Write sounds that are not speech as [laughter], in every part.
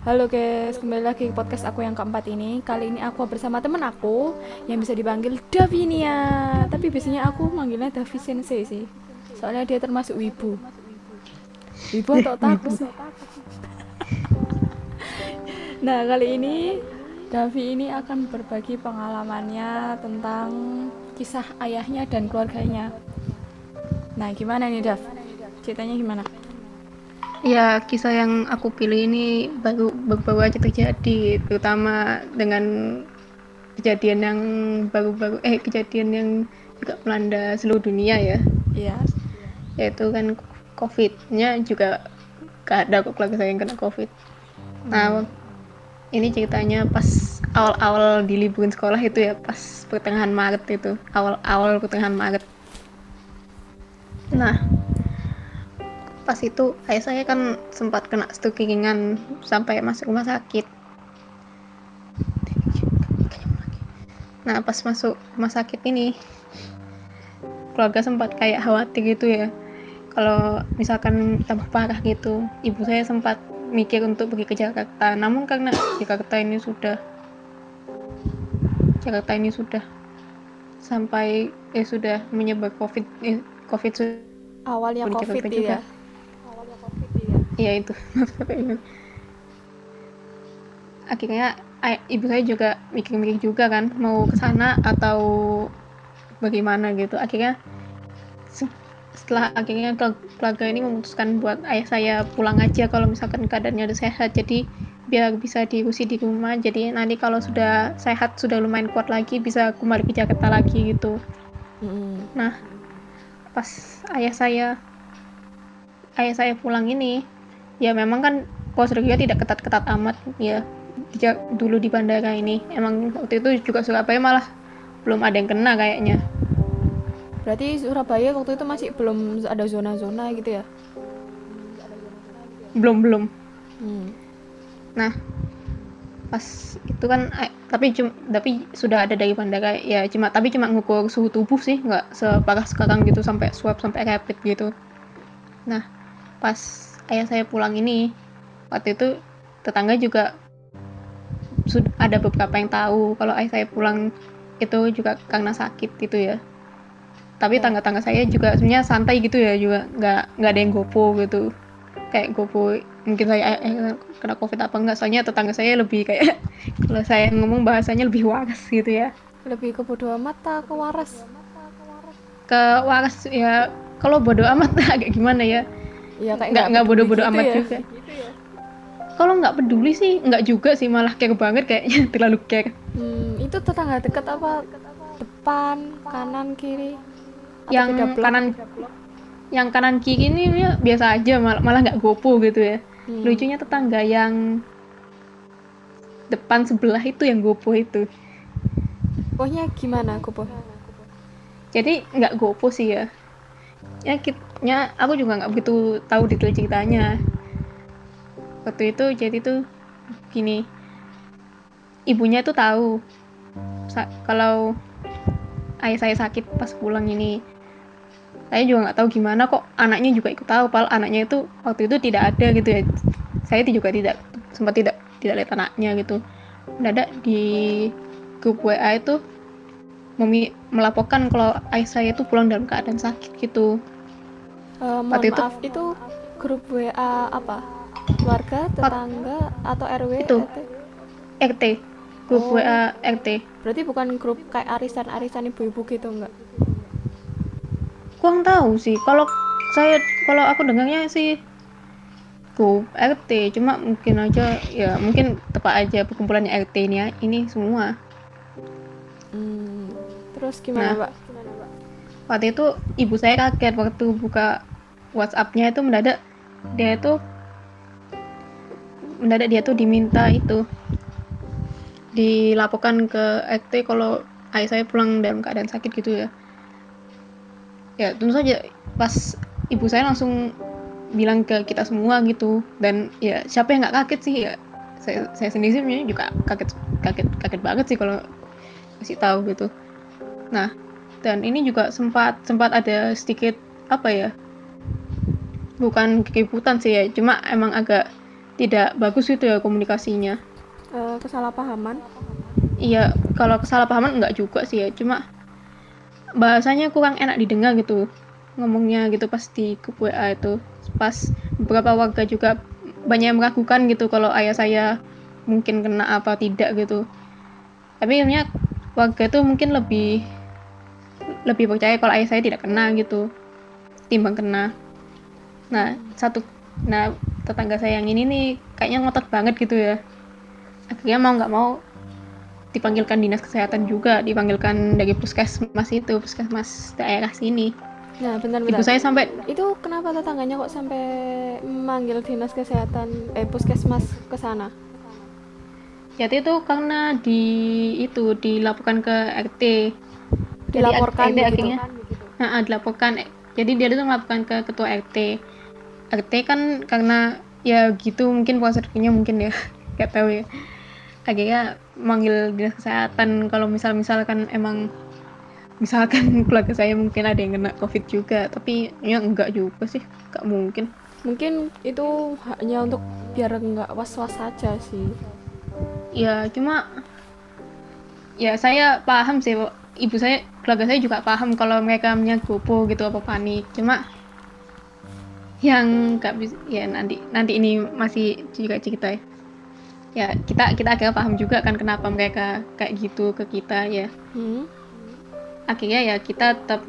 Halo guys, kembali lagi ke podcast aku yang keempat ini. Kali ini aku bersama temen aku yang bisa dipanggil Davinia. Tapi biasanya aku manggilnya Davi Sensei sih. Soalnya dia termasuk wibu. Wibu atau takut sih? nah, kali ini Davi ini akan berbagi pengalamannya tentang kisah ayahnya dan keluarganya. Nah, gimana nih Dav? Ceritanya gimana? Ya, kisah yang aku pilih ini baru baru aja terjadi, terutama dengan kejadian yang baru-baru eh kejadian yang juga melanda seluruh dunia ya. Iya. Yaitu kan COVID-nya juga gak ada kok keluarga saya yang kena COVID. Nah, ini ceritanya pas awal-awal diliburin sekolah itu ya, pas pertengahan Maret itu, awal-awal pertengahan Maret. Nah, pas itu ayah saya kan sempat kena stroke ringan sampai masuk rumah sakit. Nah pas masuk rumah sakit ini keluarga sempat kayak khawatir gitu ya. Kalau misalkan tambah parah gitu ibu saya sempat mikir untuk pergi ke Jakarta. Namun karena Jakarta ini sudah Jakarta ini sudah sampai eh sudah menyebar covid eh, covid awalnya covid juga. ya iya itu. [laughs] Akhirnya ibu saya juga mikir-mikir juga kan mau ke sana atau bagaimana gitu. Akhirnya setelah akhirnya keluarga ini memutuskan buat ayah saya pulang aja kalau misalkan keadaannya udah sehat. Jadi biar bisa diusi di rumah. Jadi nanti kalau sudah sehat sudah lumayan kuat lagi bisa kembali ke Jakarta lagi gitu. Mm. nah pas ayah saya ayah saya pulang ini ya memang kan prosedurnya tidak ketat-ketat amat ya. Sejak dulu di bandara ini. Emang waktu itu juga Surabaya malah belum ada yang kena kayaknya. Berarti Surabaya waktu itu masih belum ada zona-zona gitu ya? Belum belum. Hmm. nah pas itu kan eh, tapi cuma tapi sudah ada dari bandara ya cuma tapi cuma ngukur suhu tubuh sih nggak separah sekarang gitu sampai swab sampai rapid gitu. Nah pas ayah saya pulang ini waktu itu tetangga juga sudah ada beberapa yang tahu kalau ayah saya pulang itu juga karena sakit gitu ya. Tapi oh. tangga-tangga saya juga sebenarnya santai gitu ya juga nggak nggak ada yang gopo gitu. Kayak gopo mungkin saya eh, kena covid apa enggak soalnya tetangga saya lebih kayak [laughs] kalau saya ngomong bahasanya lebih waras gitu ya. Lebih ke bodo amat ke waras? Ke waras ya kalau bodo amat [laughs] agak gimana ya Iya kayak nggak nggak bodoh-bodoh gitu amat ya. juga. Gitu ya. Kalau nggak peduli sih nggak juga sih malah care banget kayaknya [laughs] terlalu care. Hmm, itu tetangga dekat apa? Depan, kanan, kiri. yang kanan yang kanan kiri ini ya, biasa aja malah malah nggak gopo gitu ya. Hmm. Lucunya tetangga yang depan sebelah itu yang gopo itu. Pokoknya gimana gopo? Jadi nggak gopo sih ya. Ya kita nya aku juga nggak begitu tahu detail ceritanya. Waktu itu jadi tuh gini. Ibunya tuh tahu. Kalau ayah saya sakit pas pulang ini saya juga nggak tahu gimana kok. Anaknya juga ikut tahu pal. Anaknya itu waktu itu tidak ada gitu ya. Saya juga tidak sempat tidak tidak lihat anaknya gitu. Mendadak di grup WA itu melaporkan kalau ayah saya itu pulang dalam keadaan sakit gitu Uh, mohon itu, maaf, itu grup WA apa? Keluarga, tetangga, atau RW? Itu. RT? RT. Grup oh. WA RT. Berarti bukan grup kayak arisan-arisan ibu-ibu gitu enggak? Kurang tahu sih. Kalau saya kalau aku dengarnya sih grup RT cuma mungkin aja ya mungkin tepat aja perkumpulannya RT ini ya ini semua hmm, terus gimana nah, pak waktu itu ibu saya kaget waktu buka WhatsAppnya itu mendadak dia itu mendadak dia tuh diminta itu. Dilaporkan ke RT kalau ayah saya pulang dalam keadaan sakit gitu ya. Ya tentu saja pas ibu saya langsung bilang ke kita semua gitu. Dan ya siapa yang nggak kaget sih? Ya saya, saya sendiri sih juga kaget kaget kaget banget sih kalau kasih tahu gitu. Nah dan ini juga sempat sempat ada sedikit apa ya bukan keributan sih ya cuma emang agak tidak bagus itu ya komunikasinya. Eh, kesalahpahaman? Iya kalau kesalahpahaman enggak juga sih ya cuma bahasanya kurang enak didengar gitu ngomongnya gitu pas di grup WA itu. Pas beberapa warga juga banyak yang meragukan gitu kalau ayah saya mungkin kena apa tidak gitu. Tapi akhirnya warga itu mungkin lebih lebih percaya kalau ayah saya tidak kena gitu timbang kena nah satu nah tetangga saya yang ini nih kayaknya ngotot banget gitu ya. Akhirnya mau nggak mau dipanggilkan dinas kesehatan juga dipanggilkan dari puskesmas itu puskesmas daerah sini. Nah bentar ibu bentar saya sampai itu kenapa tetangganya kok sampai memanggil dinas kesehatan eh puskesmas ke sana? Ya itu karena di itu dilaporkan ke RT Jadi dilaporkan RT gitu? akhirnya Nah, ah, dilaporkan jadi dia itu melaporkan ke ketua RT RT kan karena ya gitu mungkin prosedurnya mungkin ya [laughs] nggak tahu ya. Akhirnya manggil dinas kesehatan. Kalau misal misalkan emang misalkan [laughs] keluarga saya mungkin ada yang kena covid juga tapi ya enggak juga sih nggak mungkin. Mungkin itu hanya untuk biar nggak was-was saja sih. Ya cuma ya saya paham sih ibu saya keluarga saya juga paham kalau mereka menyagopo gitu apa panik cuma yang nggak bisa ya nanti nanti ini masih juga cerita ya. Ya kita kita agak paham juga kan kenapa mereka kayak gitu ke kita ya. Hmm? akhirnya ya kita tetap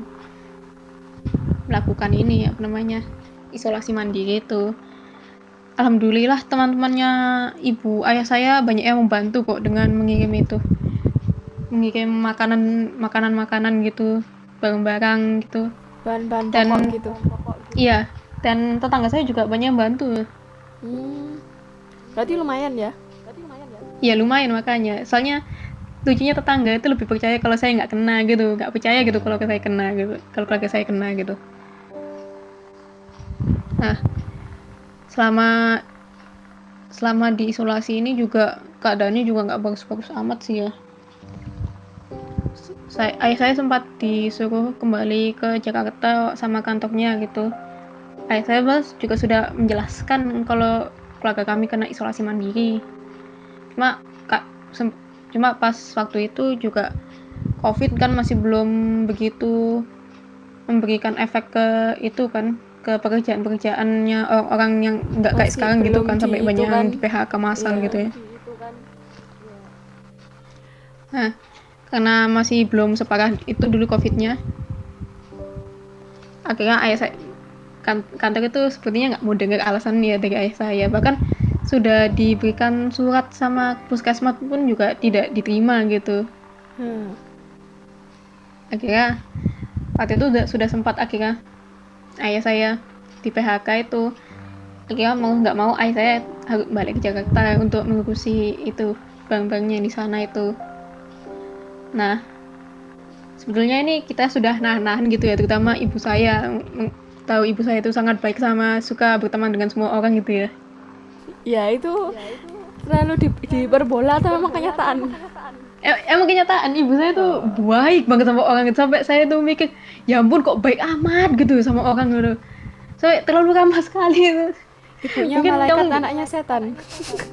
melakukan ini apa namanya isolasi mandiri itu. Alhamdulillah teman-temannya ibu ayah saya banyak yang membantu kok dengan mengirim itu mengirim makanan makanan makanan gitu barang-barang gitu. Bahan-bahan Dan- pokok gitu. iya dan tetangga saya juga banyak yang bantu. Hmm. berarti lumayan ya? Ya lumayan makanya. Soalnya lucunya tetangga itu lebih percaya kalau saya nggak kena gitu nggak percaya gitu kalau saya kena gitu kalau keluarga saya kena gitu. Nah selama selama di isolasi ini juga keadaannya juga nggak bagus-bagus amat sih ya saya ayah saya sempat disuruh kembali ke Jakarta sama kantornya gitu ayah saya mas juga sudah menjelaskan kalau keluarga kami kena isolasi mandiri cuma kak cuma pas waktu itu juga covid kan masih belum begitu memberikan efek ke itu kan ke pekerjaan-pekerjaannya orang-orang yang nggak kayak sekarang gitu kan sampai banyak kan. yang di PHK masal Iya. gitu ya nah karena masih belum separah itu dulu covidnya. Akhirnya ayah saya kan, kantor itu sepertinya nggak mau dengar alasan ya dari ayah saya. Bahkan sudah diberikan surat sama puskesmas pun juga tidak diterima gitu. Hmm. akhirnya waktu itu udah- sudah sempat akhirnya ayah saya di PHK itu akhirnya mau nggak mau ayah saya harus balik ke Jakarta untuk mengurusi itu barang-barangnya di sana itu nah sebetulnya ini kita sudah nahan-nahan gitu ya terutama ibu saya. Tahu ibu saya itu sangat baik sama suka berteman dengan semua orang gitu ya. Ya itu terlalu di, diperbola atau memang kenyataan. Em- emang kenyataan ibu saya tuh baik banget sama orang gitu. Sampai saya tuh mikir ya ampun kok baik amat gitu sama orang gitu. Sampai terlalu ramah sekali gitu. Ibunya Mungkin malaikat kamu- anaknya setan.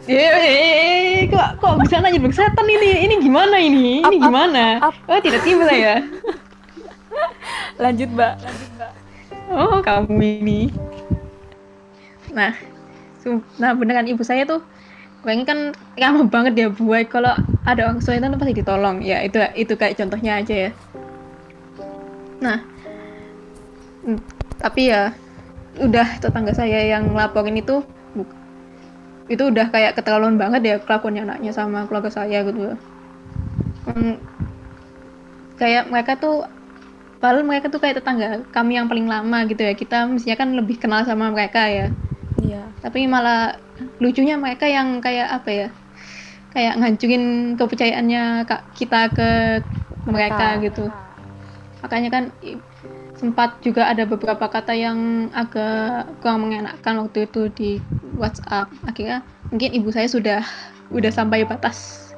Eh, eh, eh, kok kok bisa nanya dulu setan ini? Ini gimana ini? Ini Up, up, gimana? up. oh tidak tiba saya [laughs] lanjut mbak. Oh kamu ini. Nah nah beneran ibu saya tuh orangnya kan ramah banget dia buat kalau ada orang kesulitan pasti ditolong. Ya itu itu kayak contohnya aja ya. Nah mm, tapi ya udah tetangga saya yang laporin itu itu udah kayak keterlaluan banget ya kelakuannya anaknya sama keluarga saya gitu. Hmm, kayak mereka tuh padahal mereka tuh kayak tetangga kami yang paling lama gitu ya. Kita mestinya kan lebih kenal sama mereka ya. Iya. Tapi malah lucunya mereka yang kayak apa ya kayak ngancurin kepercayaannya kak kita ke mereka Mereka. gitu. Makanya kan sempat juga ada beberapa kata yang agak kurang mengenakan waktu itu di WhatsApp. Akhirnya mungkin ibu saya sudah udah sampai batas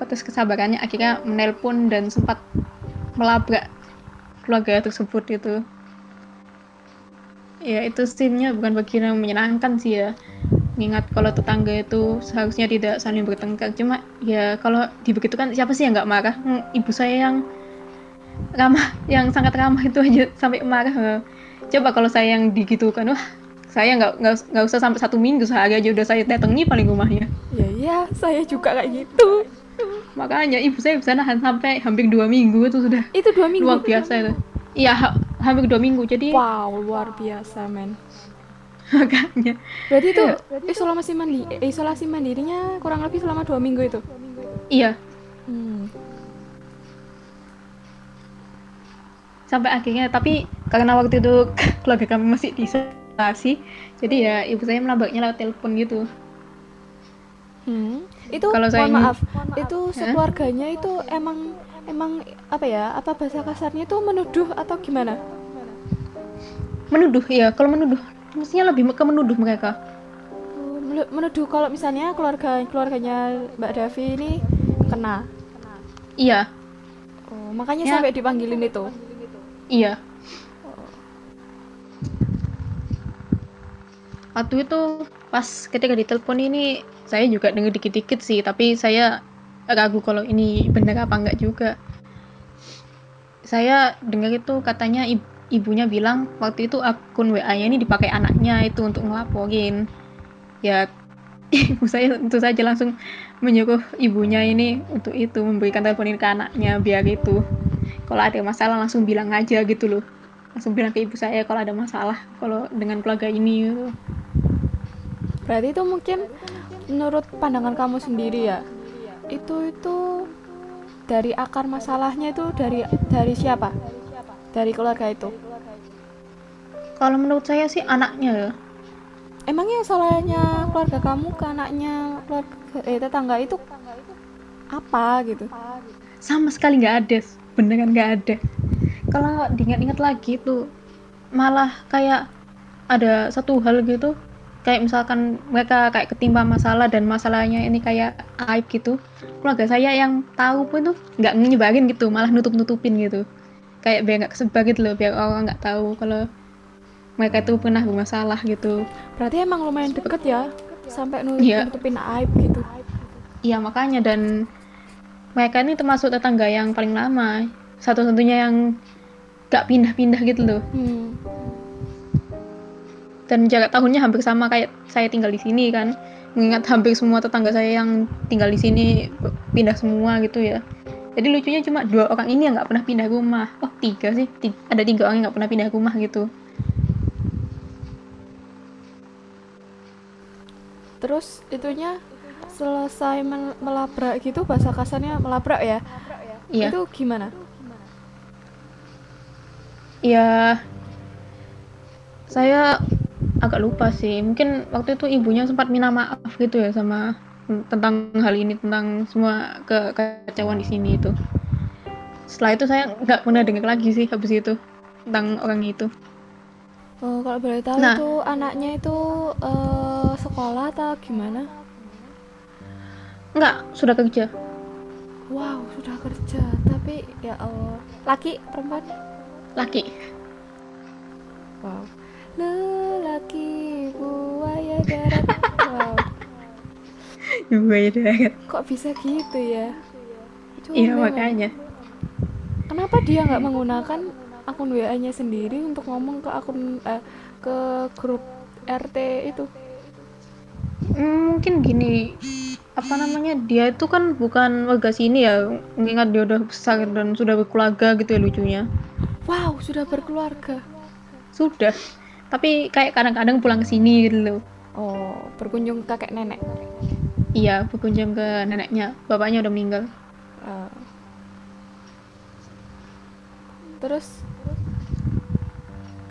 batas kesabarannya. Akhirnya menelpon dan sempat melabrak keluarga tersebut itu. Ya itu scene-nya bukan bagian yang menyenangkan sih ya. Mengingat kalau tetangga itu seharusnya tidak saling bertengkar. Cuma ya kalau dibegitukan siapa sih yang nggak marah? Hmm, ibu saya yang ramah yang sangat ramah itu aja sampai marah. Coba kalau saya yang digitukan wah saya nggak nggak usah sampai satu minggu sehari aja udah saya datangi paling rumahnya. Ya iya saya juga kayak gitu. Makanya ibu saya bisa nahan sampai hampir dua minggu itu sudah. Itu dua minggu luar biasa itu. Iya ha- hampir dua minggu jadi wow luar biasa men. Makanya. Berarti itu isolasi mandiri isolasi mandirinya kurang lebih selama dua minggu itu? Iya. Hmm. Sampai akhirnya tapi karena waktu itu [laughs] keluarga kami masih diisolasi jadi ya ibu saya melambaknya lewat telepon gitu. Hmm. itu Kalau saya ini- maaf itu sekeluarganya itu emang emang apa ya apa bahasa kasarnya itu menuduh atau gimana? Menuduh ya kalau menuduh mestinya lebih ke menuduh mereka. Menuduh kalau misalnya keluarga keluarganya Mbak Davi ini kena. Iya. Oh, makanya Ya. sampai dipanggilin itu iya. Waktu itu pas ketika ditelepon ini saya juga dengar dikit-dikit sih tapi saya ragu kalau ini benar apa enggak juga. Saya dengar itu katanya ib- ibunya bilang waktu itu akun WA-nya ini dipakai anaknya itu untuk ngelaporin. Ya [laughs] ibu saya tentu saja langsung menyuruh ibunya ini untuk itu memberikan teleponin ke anaknya biar itu kalau ada masalah langsung bilang aja gitu loh. Langsung bilang ke ibu saya kalau ada masalah kalau dengan keluarga ini. Gitu. berarti itu mungkin menurut pandangan kamu sendiri ya? Itu itu dari akar masalahnya itu dari dari siapa? Dari keluarga itu? Kalau menurut saya sih anaknya ya. Emangnya salahnya keluarga kamu ke anaknya keluarga eh tetangga itu apa gitu? Sama sekali nggak ada beneran nggak ada. Kalau diingat-ingat lagi tuh malah kayak ada satu hal gitu. Kayak misalkan mereka kayak ketimpa masalah dan masalahnya ini kayak aib gitu. Keluarga saya yang tahu pun tuh nggak nyebarin gitu malah nutup-nutupin gitu. Kayak biar nggak kesebar gitu loh biar orang nggak tahu kalau mereka itu pernah bermasalah gitu. Berarti emang lumayan deket ya sampai Iya. nutupin aib gitu. Iya makanya dan mereka ini termasuk tetangga yang paling lama. Satu-satunya yang gak pindah-pindah gitu loh. Hmm. dan jarak tahunnya hampir sama kayak saya tinggal di sini kan. Mengingat hampir semua tetangga saya yang tinggal di sini pindah semua gitu ya. Jadi lucunya cuma dua orang ini yang nggak pernah pindah rumah. Oh tiga sih. Ti- ada tiga orang yang nggak pernah pindah rumah gitu. Terus itunya selesai mel- melabrak gitu bahasa kasarnya melabrak ya? Iya itu gimana? Ya saya agak lupa sih. Mungkin waktu itu ibunya sempat minta maaf gitu ya sama tentang hal ini tentang semua kekacauan di sini itu. Setelah itu saya nggak pernah dengar lagi sih habis itu tentang orang itu. Oh, kalau boleh tahu Nah. itu anaknya itu eh, sekolah atau gimana? Nggak sudah kerja Wow, sudah kerja, tapi ya Allah, laki perempuan? laki Wow. Lelaki buaya darat. wow. gue banget Kok bisa gitu ya? iya makanya Kenapa dia nggak menggunakan akun WA-nya sendiri untuk ngomong ke akun eh, ke grup RT itu? Hmm, mungkin gini apa namanya dia itu kan bukan warga sini ya mengingat dia udah besar dan sudah berkeluarga gitu ya lucunya Wow, sudah berkeluarga. sudah tapi kayak kadang-kadang pulang ke sini gitu loh Oh, berkunjung kakek nenek. iya berkunjung ke neneknya bapaknya udah meninggal Ah. Terus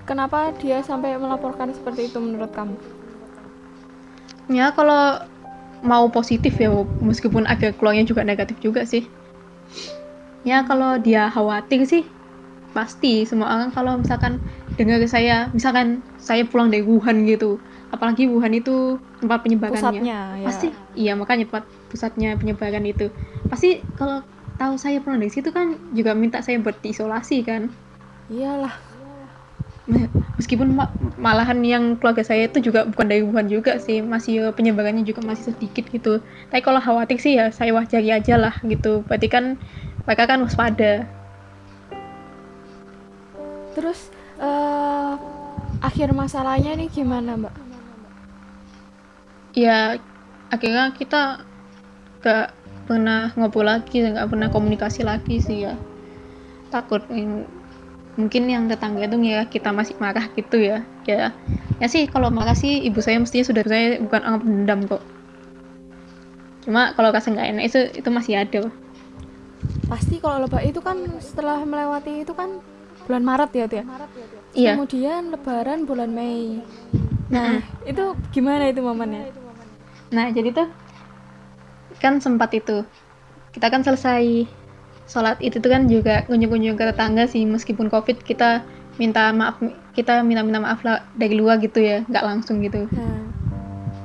kenapa dia sampai melaporkan seperti itu menurut kamu? ya kalau mau positif ya meskipun agak keluarnya juga negatif juga sih. Ya kalau dia khawatir sih pasti. Semua orang kalau misalkan dengar saya misalkan saya pulang dari Wuhan gitu apalagi Wuhan itu tempat penyebarannya. Pusatnya ya. pasti iya makanya tempat pusatnya penyebaran itu. Pasti kalau tahu saya pulang dari situ kan juga minta saya buat diisolasi kan. Iyalah. Meskipun ma- malahan yang keluarga saya itu juga bukan dari Wuhan juga sih masih eh, penyebarannya juga masih sedikit gitu. Tapi kalau khawatir sih ya saya wajari aja lah gitu. Berarti kan mereka kan waspada. Terus eh akhir masalahnya nih gimana, Mbak? ya akhirnya kita gak pernah ngobrol lagi nggak pernah komunikasi lagi sih ya. Takut mm, mungkin yang tetangga itu ngira kita masih marah gitu ya ya ya sih kalau marah sih ibu saya mestinya sudah saya bukan anggap dendam kok cuma kalau rasa nggak enak itu itu masih ada Pasti kalau lebak itu kan setelah melewati itu kan bulan Maret ya, Tia? iya Kemudian lebaran bulan Mei. Nah, itu gimana itu momennya? Nah, jadi tuh kan sempat itu. Kita kan selesai sholat itu tuh kan juga kunjung-kunjung ke tetangga sih meskipun covid kita minta maaf kita minta-minta maaf lah dari luar gitu ya nggak langsung gitu. Nah,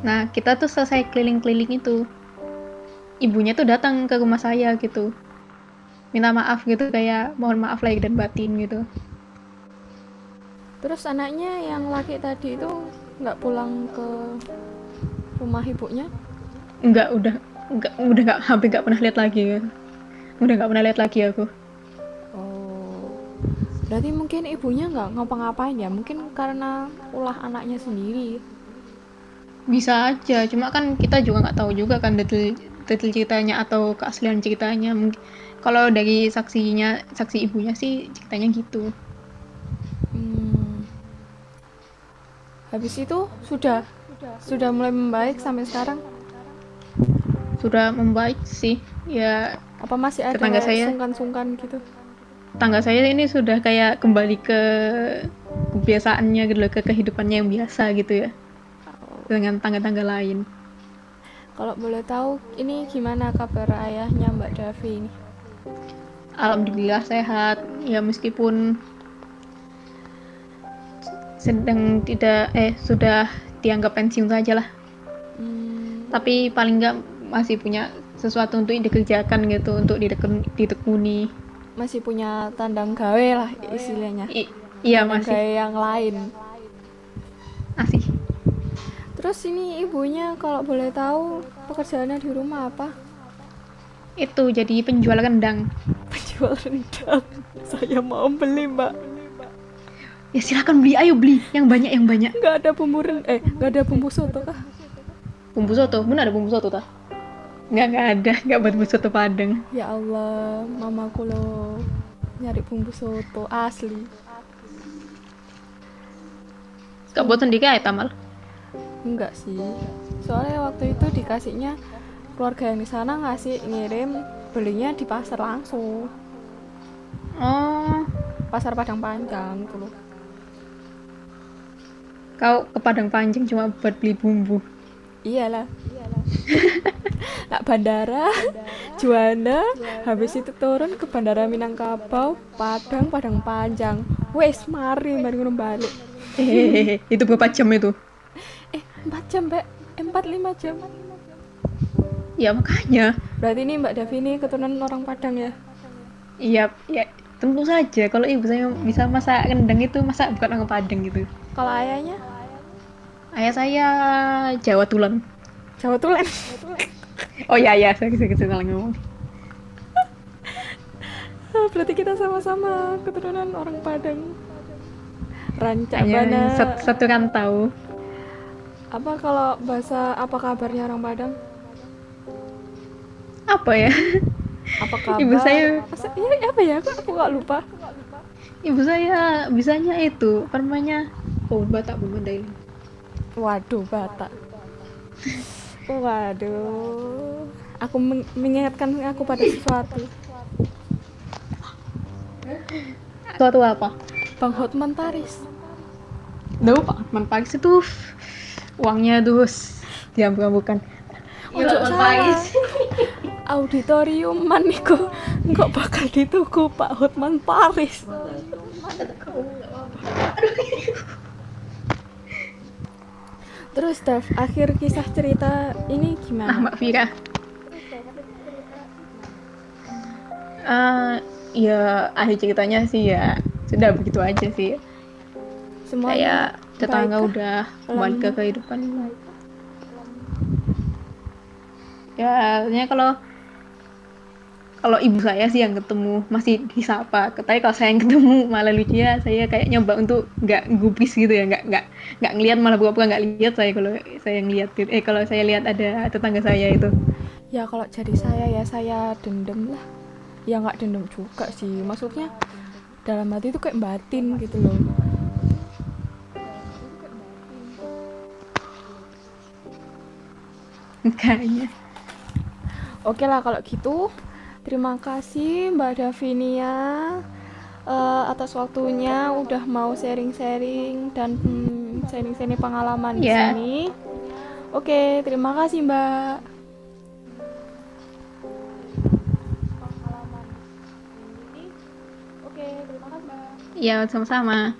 nah kita tuh selesai keliling-keliling itu ibunya tuh datang ke rumah saya gitu. Minta maaf gitu kayak mohon maaf lahir dan batin gitu. Terus anaknya yang laki tadi itu nggak pulang ke rumah ibunya? nggak udah nggak udah nggak hampir nggak pernah lihat lagi. kan udah nggak pernah lihat lagi aku Oh, berarti mungkin ibunya nggak ngapa-ngapain ya? Mungkin karena ulah anaknya sendiri. bisa aja cuma kan kita juga nggak tahu juga kan detail detail ceritanya atau keaslian ceritanya Mungkin- kalau dari saksinya saksi ibunya sih ceritanya gitu Hmm. Habis itu sudah sudah mulai membaik sampai sekarang. sudah membaik sih ya Apa masih ada Tetangga saya- sungkan-sungkan gitu? tangga saya ini sudah kayak kembali ke kebiasaannya gitu loh, ke kehidupannya yang biasa gitu ya. Dengan tangga-tangga lain. Kalau boleh tahu, ini gimana kabar ayahnya Mbak Davi ini? alhamdulillah sehat. Ya meskipun sedang tidak eh sudah dianggap pensiun saja lah Hmm, tapi paling nggak masih punya sesuatu untuk dikerjakan gitu untuk ditekun- ditekuni masih punya tandang gawe lah istilahnya. I- iya Tandang masih gawe yang lain. masih Terus ini ibunya kalau boleh tahu pekerjaannya di rumah apa? itu jadi penjual rendang [laughs] Penjual rendang. Saya mau beli mbak. ya silakan beli ayo beli yang banyak yang banyak Nggak ada bumbu ren eh nggak ada bumbu soto kah? bumbu soto benar ada bumbu soto tah nggak nggak ada [laughs] nggak buat bumbu soto padang Ya Allah, mamaku lo nyari bumbu soto asli. nggak buat sendiri aja tamal Enggak sih. Soalnya waktu itu dikasihnya keluarga yang di sana ngasih ngirim belinya di pasar langsung. oh Pasar Padang Panjang gitu loh. kau ke Padang Panjang cuma buat beli bumbu Iyalah. [laughs] Nak bandara, Juanda, habis itu turun ke bandara Minangkabau, Padang, Padang Panjang. Wes, mari, mari ngono balik. hehehe itu berapa jam itu Eh, 4 jam, Mbak. Eh, 4 5 jam. ya makanya Berarti ini Mbak Davi ini keturunan orang Padang ya? iya ya tentu saja kalau ibu saya bisa masak rendang itu masak bukan orang Padang gitu Kalau ayahnya ayah saya Jawa Tulen Jawa Tulen. [laughs] oh iya iya saya saya salah ngomong [laughs] Ah, Berarti kita sama-sama keturunan orang Padang. Rancak hanya bana. satu, satu rantau Apa kalau bahasa apa kabarnya orang Padang? apa ya Apa kabar? [laughs] Ibu saya- iya, apa ya? Aku, aku gak lupa. ibu saya bisanya itu apa namanya oh batak bu Mandailing Waduh, Batak. [laughs] Waduh. Aku meng- mengingatkan aku pada sesuatu. suatu apa Bang Hotman Paris. Duh, Pak Hotman Paris itu uangnya tuh diambil bukan Ojo salah. Auditorium man niku kok bakal dituku Pak Hotman Paris. Terus Dev, akhir kisah cerita ini gimana? Mbak Vira. Eh, ya akhir ceritanya sih ya sudah begitu aja sih. semuanya kayak tetangga udah balik ke kehidupan ya artinya kalau kalau ibu saya sih yang ketemu masih disapa. Tapi kalau saya yang ketemu malah lucunya saya kayak nyoba untuk nggak gubris gitu ya. Nggak nggak nggak ngelihat malah pura-pura nggak lihat saya kalau saya ngelihat gitu. eh kalau saya lihat ada tetangga saya itu. Ya kalau jadi saya ya saya dendam lah. Ya nggak dendam juga sih. Maksudnya dalam hati itu kayak batin gitu loh. Kayaknya Oke lah kalau gitu. Terima kasih Mbak Davinia eh, atas waktunya udah mau sharing-sharing dan hmm, sharing-sharing pengalaman di Ya. sini. Oke, terima kasih Mbak. Oke, terima kasih Mbak. ya sama-sama